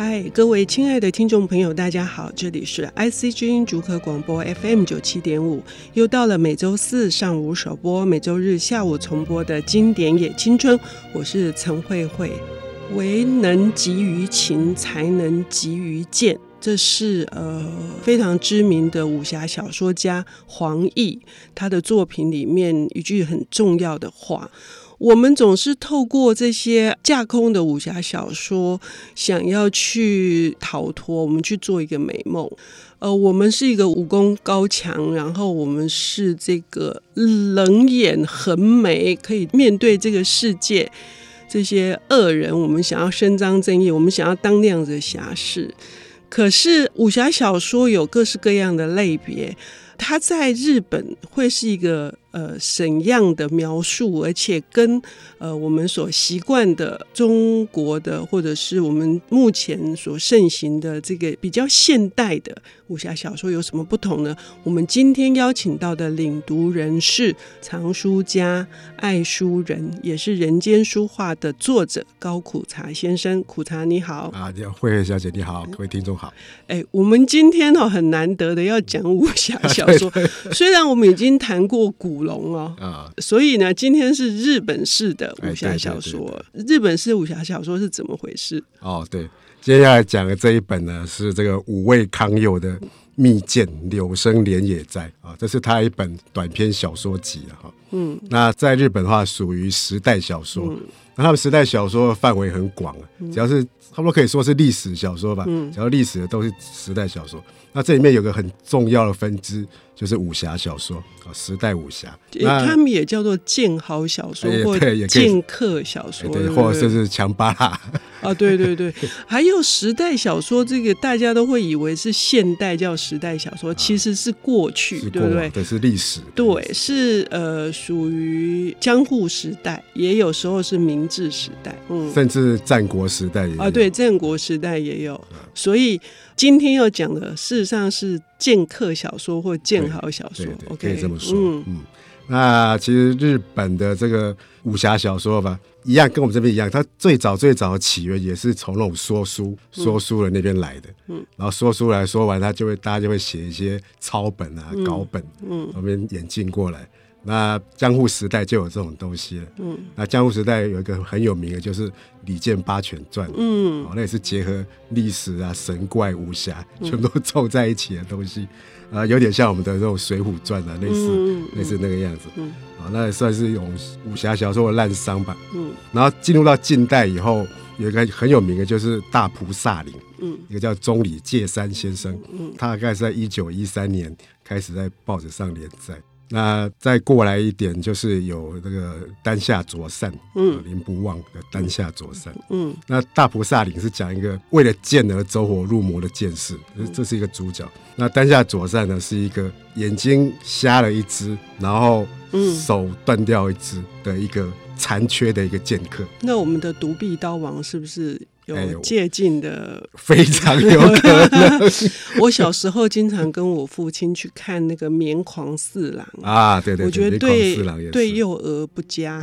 嗨，各位亲爱的听众朋友，大家好，这里是 IC 之音竹科广播 FM 九七点五，又到了每周四上午首播、每周日下午重播的经典也青春，我是陈慧慧。唯能急于情，才能急于剑，这是呃非常知名的武侠小说家黄易他的作品里面一句很重要的话。我们总是透过这些架空的武侠小说，想要去逃脱，我们去做一个美梦。呃，我们是一个武功高强，然后我们是这个冷眼横眉，可以面对这个世界这些恶人。我们想要伸张正义，我们想要当那样子的侠士。可是武侠小说有各式各样的类别，它在日本会是一个。呃，怎样的描述，而且跟呃我们所习惯的中国的，或者是我们目前所盛行的这个比较现代的武侠小说有什么不同呢？我们今天邀请到的领读人是藏书家、爱书人，也是人间书画的作者高苦茶先生。苦茶你好啊，慧慧小姐你好，各位听众好。哎，我们今天哦很难得的要讲武侠小说，虽然我们已经谈过古。龙哦，啊，所以呢，今天是日本式的武侠小说。哎、对对对对，日本式武侠小说是怎么回事？哦，对，接下来讲的这一本呢，是这个五味康佑的《密剑柳生莲也在》啊，这是他一本短篇小说集哈。嗯，那在日本的话，属于时代小说。嗯、那他们时代小说范围很广啊，只要是差不多可以说是历史小说吧。嗯，只要历史的都是时代小说。那这里面有个很重要的分支，就是武侠小说啊，时代武侠。他们也叫做剑豪小说，或剑客小说，对，或者是强巴拉。啊，对对对，还有时代小说，这个大家都会以为是现代叫时代小说，其实是过去，对不对？对，是历史。对，是呃，属于江户时代，也有时候是明治时代，嗯，甚至战国时代也有。啊，对，战国时代也有。所以今天要讲的，事实上是剑客小说或剑豪小说，OK，可以这么说，嗯。嗯那其实日本的这个武侠小说吧，一样跟我们这边一样，它最早最早的起源也是从那种说书、说书人那边来的。嗯，然后说书来说完，他就会大家就会写一些抄本啊、稿本，嗯，那边演进过来。那江户时代就有这种东西了。嗯，那江户时代有一个很有名的，就是《李剑八犬传》。嗯，哦，那也是结合历史啊、神怪、武侠全部都凑在一起的东西。啊，有点像我们的这种《水浒传》啊，类似、嗯、类似那个样子。嗯，啊，那也算是一种武侠小说的滥觞吧。嗯，然后进入到近代以后，有一个很有名的，就是大菩萨林。嗯，一个叫中里介山先生。嗯，他大概是在一九一三年开始在报纸上连载。那再过来一点，就是有那个丹下卓善，嗯，林不忘的丹下卓善，嗯，那大菩萨岭是讲一个为了剑而走火入魔的剑士，这是一个主角。那丹下卓善呢，是一个眼睛瞎了一只，然后手断掉一只的一个残缺的一个剑客。那我们的独臂刀王是不是？有借鉴的，非常有可能。我小时候经常跟我父亲去看那个《棉狂四郎》啊，对对，我觉得对对幼儿不佳。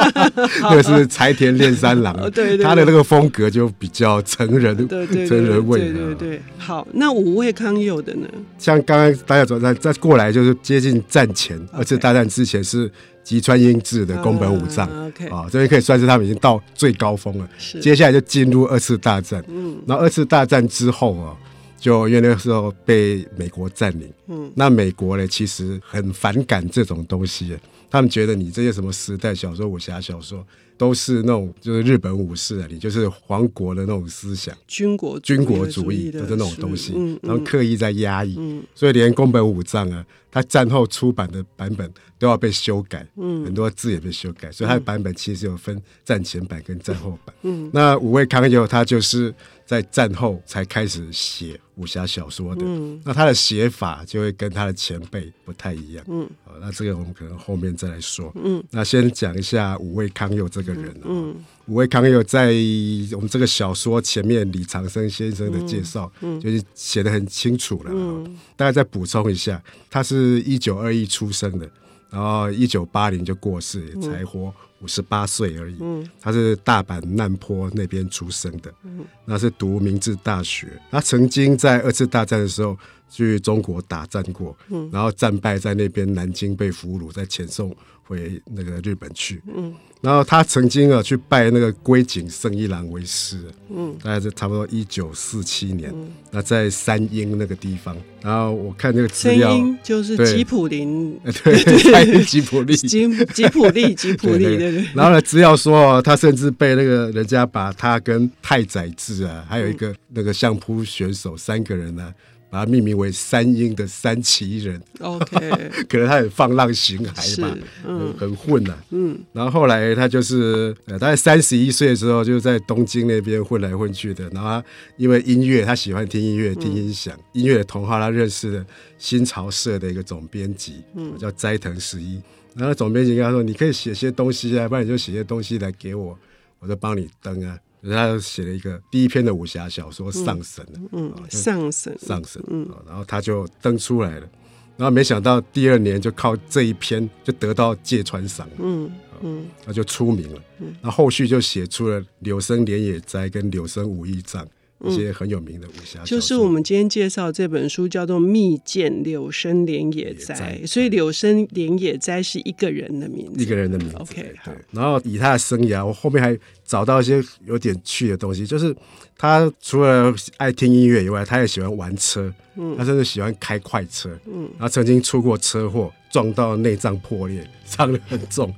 那是柴田炼三郎，对对，他的那个风格就比较成人，对对成人味。对对对，好，那五味康佑的呢？像刚刚大家说，再再过来就是接近战前，而且大战之前是。吉川英治的宫本武藏啊，uh, okay. 哦，这边可以算是他们已经到最高峰了。是接下来就进入二次大战。嗯，然后二次大战之后啊，就因为那个时候被美国占领。嗯，那美国呢，其实很反感这种东西，他们觉得你这些什么时代小说、武侠小说。都是那种就是日本武士啊，你就是皇国的那种思想，军国军国主义的那种东西，嗯嗯、然后刻意在压抑，嗯、所以连宫本武藏啊，他战后出版的版本都要被修改，嗯、很多字也被修改，所以他的版本其实有分战前版跟战后版。嗯，那五味康佑他就是在战后才开始写武侠小说的，嗯、那他的写法就会跟他的前辈不太一样。嗯，好，那这个我们可能后面再来说。嗯，那先讲一下五味康佑这个人。嗯，五味康佑在我们这个小说前面李长生先生的介绍，嗯，就是写的很清楚了。嗯，大概再补充一下，他是一九二一出生的。然后一九八零就过世，也才活五十八岁而已。嗯，他是大阪难波那边出生的，嗯，那是读明治大学。他曾经在二次大战的时候去中国打战过，嗯，然后战败在那边南京被俘虏，再遣送回那个日本去，嗯。然后他曾经啊去拜那个龟井胜一郎为师，嗯，大概是差不多一九四七年，嗯、那在三鹰那个地方。然后我看那个资料，就是吉普林，对，吉普力，吉吉普力，吉普力，对对，对。然后呢，资料说他甚至被那个人家把他跟太宰治啊，还有一个那个相扑选手三个人呢、啊。把它命名为三英的三奇人，OK，可能他很放浪形骸吧，嗯，很混呐、啊，嗯，然后后来他就是呃，大概三十一岁的时候，就在东京那边混来混去的。然后他因为音乐，他喜欢听音乐，听音响，嗯、音乐的同好，他认识了新潮社的一个总编辑，嗯，叫斋藤十一。然后总编辑跟他说：“你可以写些东西啊，不然你就写些东西来给我，我就帮你登啊。”他写了一个第一篇的武侠小说《上神》嗯，上神，上神，嗯，然后他就登出来了，然后没想到第二年就靠这一篇就得到芥川赏，嗯嗯，他就出名了，嗯，那后续就写出了《柳生莲野斋》跟《柳生武义帐》。一些很有名的武侠，就是我们今天介绍这本书叫做《密见柳生莲野斋》，所以柳生莲野斋是一个人的名字，一个人的名字。OK，对。然后以他的生涯，我后面还找到一些有点趣的东西，就是他除了爱听音乐以外，他也喜欢玩车，嗯，他甚至喜欢开快车，嗯，然后曾经出过车祸，撞到内脏破裂，伤得很重。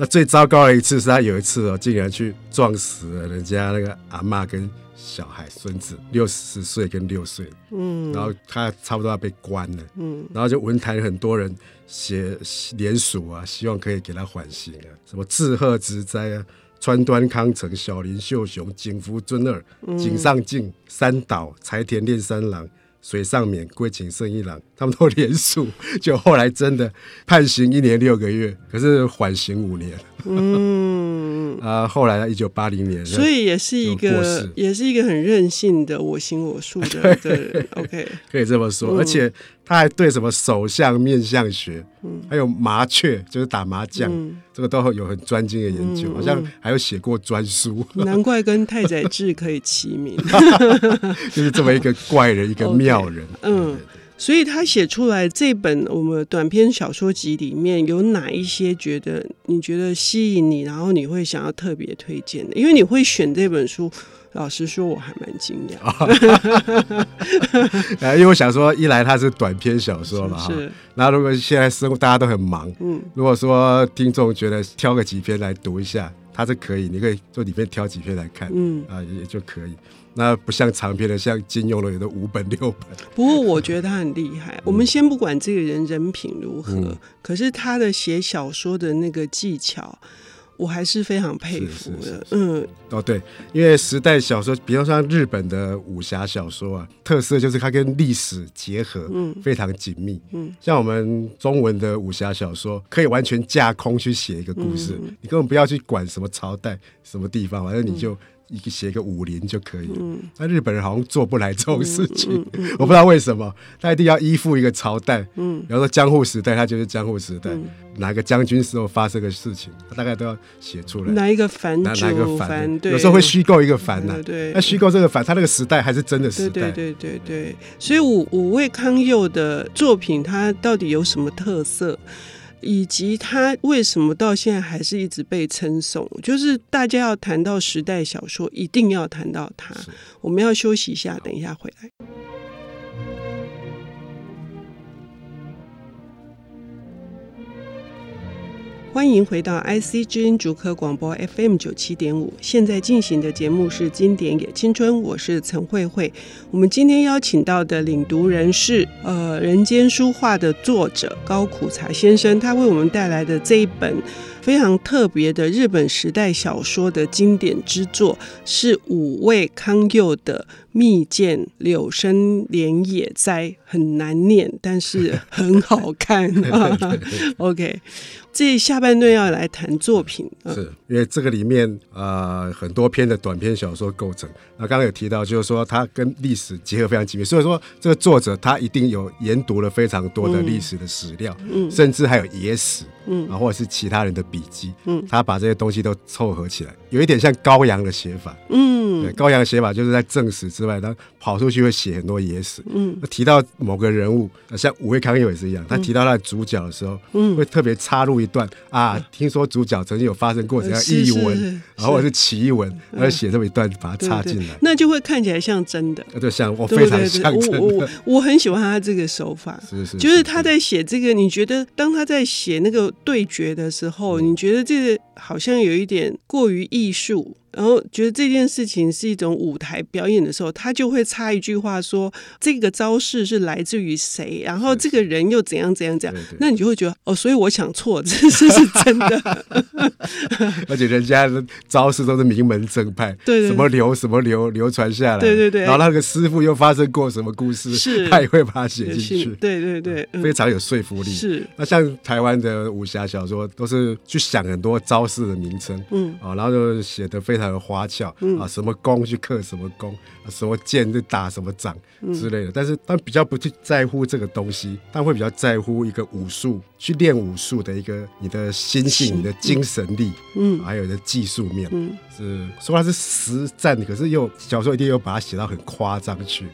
那最糟糕的一次是他有一次哦，竟然去撞死了人家那个阿嬷跟。小孩、孙子六十岁跟六岁，嗯，然后他差不多要被关了，嗯，然后就文坛很多人写联署啊，希望可以给他缓刑啊，什么致贺之灾啊、川端康成、小林秀雄、井伏尊二、井上靖、三岛、柴田炼三郎。水上勉、龟井胜一郎，他们都连署，就后来真的判刑一年六个月，可是缓刑五年。嗯。啊，后来一九八零年，所以也是一个，也是一个很任性的我行我素的，对，OK，可以这么说，嗯、而且。他还对什么手相、面相学，嗯、还有麻雀，就是打麻将，嗯、这个都有很专精的研究，嗯、好像还有写过专书。难怪跟太宰治可以齐名，就是这么一个怪人，一个妙人。Okay, 嗯，对对对，所以他写出来这本我们短篇小说集里面有哪一些觉得你觉得吸引你，然后你会想要特别推荐的？因为你会选这本书。老实说，我还蛮惊讶。因为我想说，一来它是短篇小说嘛，哈。那如果现在生活大家都很忙，嗯，如果说听众觉得挑个几篇来读一下，它是可以，你可以就里面挑几篇来看，嗯啊，也就可以。那不像长篇的，像金庸的有的五本六本。不过我觉得他很厉害。我们先不管这个人人品如何，嗯、可是他的写小说的那个技巧。我还是非常佩服的，嗯，哦对，因为时代小说，比如说像日本的武侠小说啊，特色就是它跟历史结合，嗯，非常紧密，嗯，像我们中文的武侠小说，可以完全架空去写一个故事，嗯，你根本不要去管什么朝代、什么地方，反正你就。一个写个武林就可以了，那、日本人好像做不来这种事情，我不知道为什么，他一定要依附一个朝代，嗯，比方说江户时代，他就是江户时代，嗯、哪个将军时候发生的事情，他大概都要写出来。哪一个藩主？哪个藩？有时候会虚构一个藩呐、啊，对，那虚构这个藩，他那个时代还是真的时代，对对对对对。所以五五位康佑的作品，他到底有什么特色？以及他为什么到现在还是一直被称颂？就是大家要谈到时代小说，一定要谈到他。我们要休息一下，等一下回来。欢迎回到 IC 之音竹科广播 FM 九七点五，现在进行的节目是《经典也青春》，我是陈慧慧。我们今天邀请到的领读人是呃《人间书画》的作者高苦茶先生，他为我们带来的这一本非常特别的日本时代小说的经典之作，是五味康佑的《密见柳生莲野斋》，很难念，但是很好看。OK。这下半段要来谈作品，嗯、是因为这个里面呃很多篇的短篇小说构成。那刚刚有提到，就是说它跟历史结合非常紧密，所以说这个作者他一定有研读了非常多的历史的史料，嗯，甚至还有野史。嗯，啊，或者是其他人的笔记，嗯，他把这些东西都凑合起来，有一点像高阳的写法，嗯，对，高阳的写法就是在正史之外，他跑出去会写很多野史，嗯，提到某个人物，像吴惠康友也是一样，他提到他的主角的时候，嗯，会特别插入一段啊，听说主角曾经有发生过怎样异闻，然后或者是奇闻，而写这么一段把它插进来，那就会看起来像真的，对，像我非常像真的，我我我很喜欢他这个手法，是是，就是他在写这个，你觉得当他在写那个。对决的时候，你觉得这个好像有一点过于艺术。然后觉得这件事情是一种舞台表演的时候，他就会插一句话说：“这个招式是来自于谁？然后这个人又怎样怎样怎样？”那你就会觉得哦，所以我想错，这是是真的。而且人家的招式都是名门正派，对，什么流什么流流传下来，对对对。然后那个师傅又发生过什么故事，是，他也会把它写进去。对对对，非常有说服力。是。那像台湾的武侠小说，都是去想很多招式的名称，嗯，啊，然后就写的非常。很花俏啊，什么弓去刻什么弓，什么剑就打什么掌之类的。但是，他比较不去在乎这个东西，但会比较在乎一个武术，去练武术的一个你的心性、你的精神力，嗯，还有你的技术面，嗯，是说它是实战，可是又小说一定又把它写到很夸张去。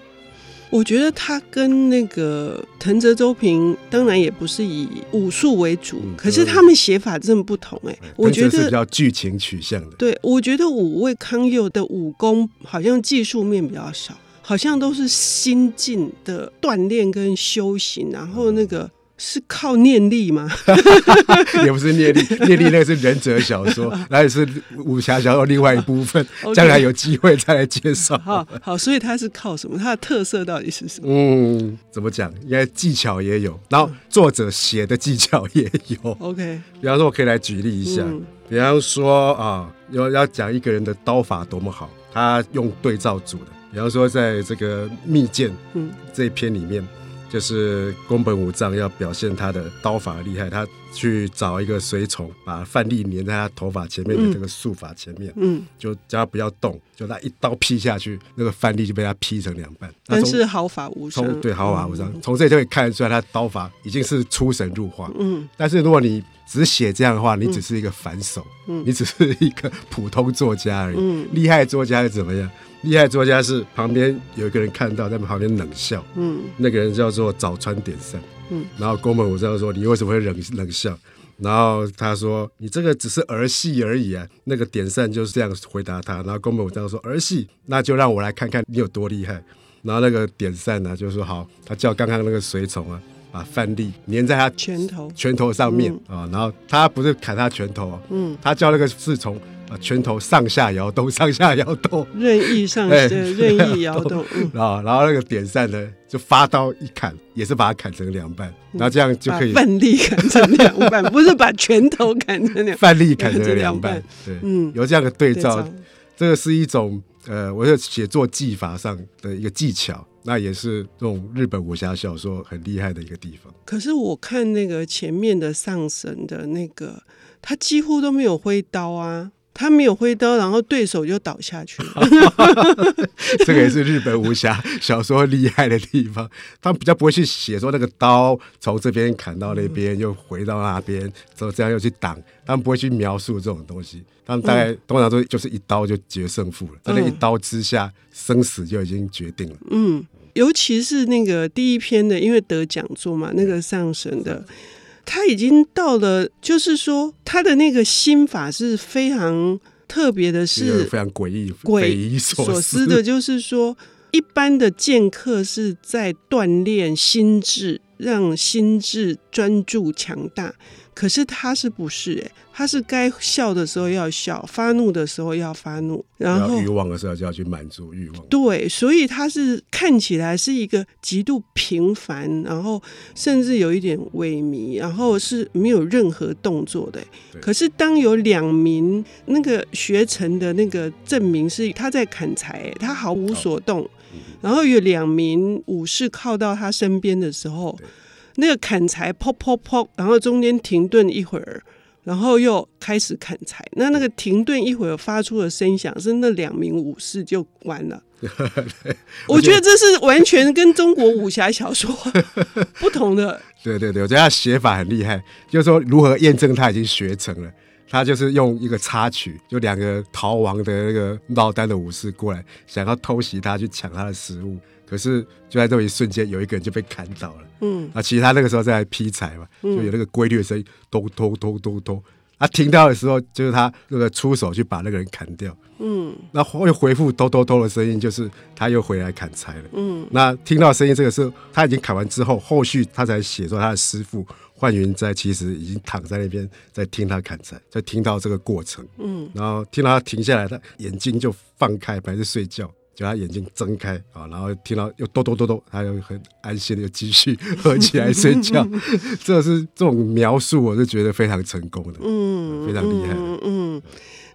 我觉得他跟那个藤泽周平当然也不是以武术为主，嗯、可是他们写法真的不同哎、欸。我觉得是比较剧情取向的。对，我觉得五位康佑的武功好像技术面比较少，好像都是心境的锻炼跟修行，然后那个。是靠念力吗？也不是念力，念力那个是忍者小说，那也是武侠小说另外一部分，将来有机会再来介绍。好，好，所以它是靠什么？它的特色到底是什么？嗯，怎么讲？应该技巧也有，然后作者写的技巧也有。OK，比方说，我可以来举例一下，比方说啊，要要讲一个人的刀法多么好，他用对照组的。比方说，在这个《密剑》嗯这一篇里面。就是宫本武藏要表现他的刀法厉害，他去找一个随从，把范例粘在他头发前面的这个术法前面，嗯，就叫他不要动，就他一刀劈下去，那个范例就被他劈成两半。但是毫发无伤，对，毫发无伤。从这里就可以看得出来，他刀法已经是出神入化。嗯，但是如果你只写这样的话，你只是一个反手，嗯，你只是一个普通作家而已。嗯，厉害作家又怎么样？厉害作家是旁边有一个人看到，在旁边冷笑。嗯，那个人叫做早川点善。嗯，然后宫本武藏说：“你为什么会冷冷笑？”然后他说：“你这个只是儿戏而已啊。”那个点善就是这样回答他。然后宫本武藏说：“儿戏，那就让我来看看你有多厉害。”然后那个点善呢，就说：“好。”他叫刚刚那个随从啊，把范例粘在他拳头拳头上面啊。嗯、然后他不是砍他拳头，嗯，他叫那个侍从。啊，拳头上下摇动，上下摇动，任意上下，任意摇动。啊，然后那个点善呢，就发刀一砍，也是把它砍成两半，然后这样就可以。范例砍成两半，不是把拳头砍成两。范例 砍成两半，对，嗯，有这样的对照，这个是一种呃，我的写作技法上的一个技巧，那也是这种日本武侠小说很厉害的一个地方。可是我看那个前面的上神的那个，他几乎都没有挥刀啊。他没有挥刀，然后对手就倒下去了。这个也是日本武侠小说厉害的地方。他们比较不会去写说那个刀从这边砍到那边，又回到那边，之后这样又去挡。他们不会去描述这种东西。他们大概通常都就是一刀就决胜负了。在那一刀之下，生死就已经决定了。嗯，尤其是那个第一篇的，因为得讲座嘛，那个上神的。他已经到了，就是说他的那个心法是非常特别的，是非常诡异、匪夷所思的。就是说，一般的剑客是在锻炼心智，让心智专注强大。可是他是不是？哎，他是该笑的时候要笑，发怒的时候要发怒，然后欲望的时候就要去满足欲望。对，所以他是看起来是一个极度平凡，然后甚至有一点萎靡，然后是没有任何动作的。对可是当有两名那个学成的那个证明是他在砍柴，他毫无所动，然后有两名武士靠到他身边的时候。那个砍柴，砰砰砰，然后中间停顿一会儿，然后又开始砍柴。那那个停顿一会儿发出的声响，是那两名武士就完了。我觉得这是完全跟中国武侠小说 不同的。对对对，我觉得他写法很厉害，就是说如何验证他已经学成了。他就是用一个插曲，就两个逃亡的那个落单的武士过来，想要偷袭他去抢他的食物，可是就在这一瞬间，有一个人就被砍倒了。嗯，啊其实他那个时候在劈柴嘛，就有那个规律的声音，咚咚咚咚咚。他听到的时候，就是他那个出手去把那个人砍掉。嗯，那后又回复咚咚咚的声音，就是他又回来砍柴了。嗯，那听到声音，这个时候他已经砍完之后，后续他才写说他的师傅幻云斋其实已经躺在那边在听他砍柴，在听到这个过程。嗯，然后听到他停下来，他眼睛就放开，本来是睡觉。就他眼睛睁开啊，然后听到又咚咚咚咚，他又很安心的又继续合起来睡觉。这是这种描述，我是觉得非常成功的，嗯，非常厉害嗯。嗯，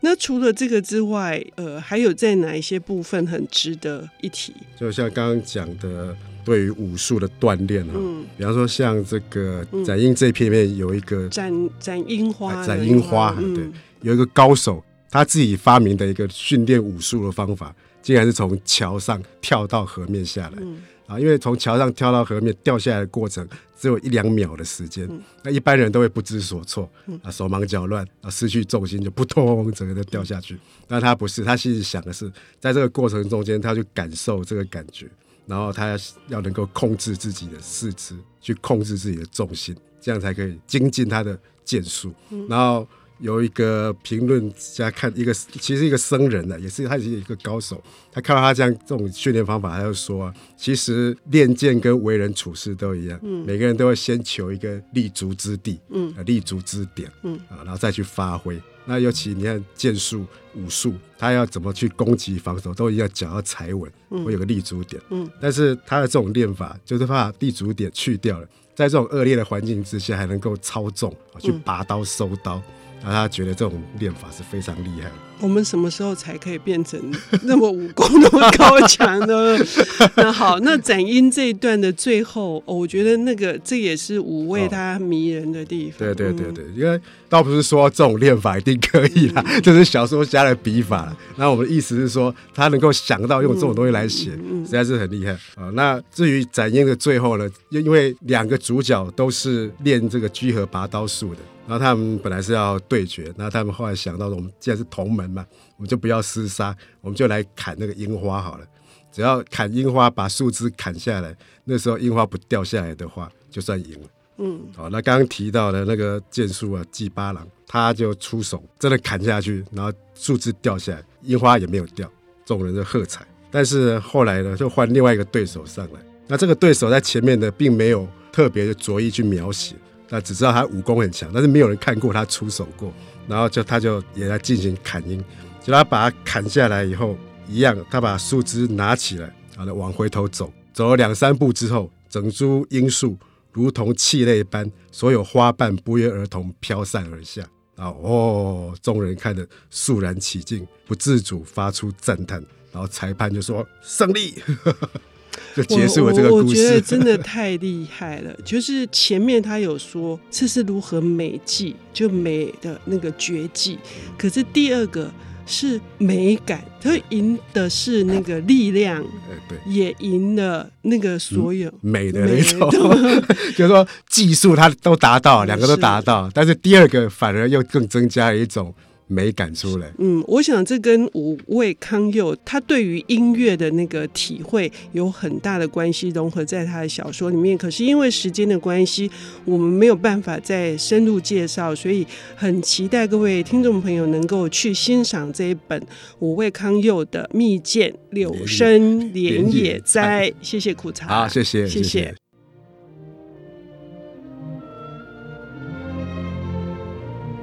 那除了这个之外，呃，还有在哪一些部分很值得一提？就像刚刚讲的，对于武术的锻炼哈，嗯，比方说像这个展英这一篇里面有一个展展樱花，展樱花，对，有一个高手他自己发明的一个训练武术的方法。竟然是从桥上跳到河面下来，嗯、啊！因为从桥上跳到河面掉下来的过程只有一两秒的时间，嗯、那一般人都会不知所措，啊，手忙脚乱，啊，失去重心就扑通，整个就掉下去。但他不是，他心里想的是，在这个过程中间，他去感受这个感觉，然后他要能够控制自己的四肢，去控制自己的重心，这样才可以精进他的剑术，嗯、然后。有一个评论家看一个，其实一个僧人呢，也是他也是一个高手。他看到他这样这种训练方法，他就说啊，其实练剑跟为人处事都一样，嗯，每个人都会先求一个立足之地，嗯，立足之点，嗯啊，然后再去发挥。那尤其你看剑术、武术，他要怎么去攻击、防守，都一定要脚要踩稳，会有个立足点，嗯。但是他的这种练法，就是把立足点去掉了，在这种恶劣的环境之下，还能够操纵啊，去拔刀收刀。那他觉得这种练法是非常厉害的。我们什么时候才可以变成那么武功那么高强呢？那好，那展英这一段的最后，哦，我觉得那个这也是五味他迷人的地方。对对对对，因为倒不是说这种练法一定可以啦，这是小说家的笔法了。那我们的意思是说，他能够想到用这种东西来写，实在是很厉害啊。那至于展英的最后呢，因因为两个主角都是练这个居合拔刀术的。然后他们本来是要对决，然后他们后来想到，我们既然是同门嘛，我们就不要厮杀，我们就来砍那个樱花好了。只要砍樱花，把树枝砍下来，那时候樱花不掉下来的话，就算赢了。嗯，好，那刚刚提到的那个剑术啊，纪八郎他就出手，真的砍下去，然后树枝掉下来，樱花也没有掉，众人就喝彩。但是后来呢，就换另外一个对手上来，那这个对手在前面呢，并没有特别的着意去描写。那只知道他武功很强，但是没有人看过他出手过。然后就他就也来进行砍鹰，就他把他砍下来以后，一样，他把树枝拿起来，然后往回头走，走了两三步之后，整株樱树如同泣泪般，所有花瓣不约而同飘散而下。然后哦，众人看得肃然起敬，不自主发出赞叹。然后裁判就说胜利。就结束了这个故事。我，我觉得真的太厉害了。就是前面他有说这是如何美技，就美的那个绝技。可是第二个是美感，他赢的是那个力量，对，也赢了那个所有美的那种。就是说技术他都达到，两个都达到，但是第二个反而又更增加了一种。美感出来，嗯，我想这跟五味康佑他对于音乐的那个体会有很大的关系，融合在他的小说里面。可是因为时间的关系，我们没有办法再深入介绍，所以很期待各位听众朋友能够去欣赏这一本五味康佑的《蜜饯柳生莲野斋》。谢谢苦茶，好，谢谢，谢谢。谢谢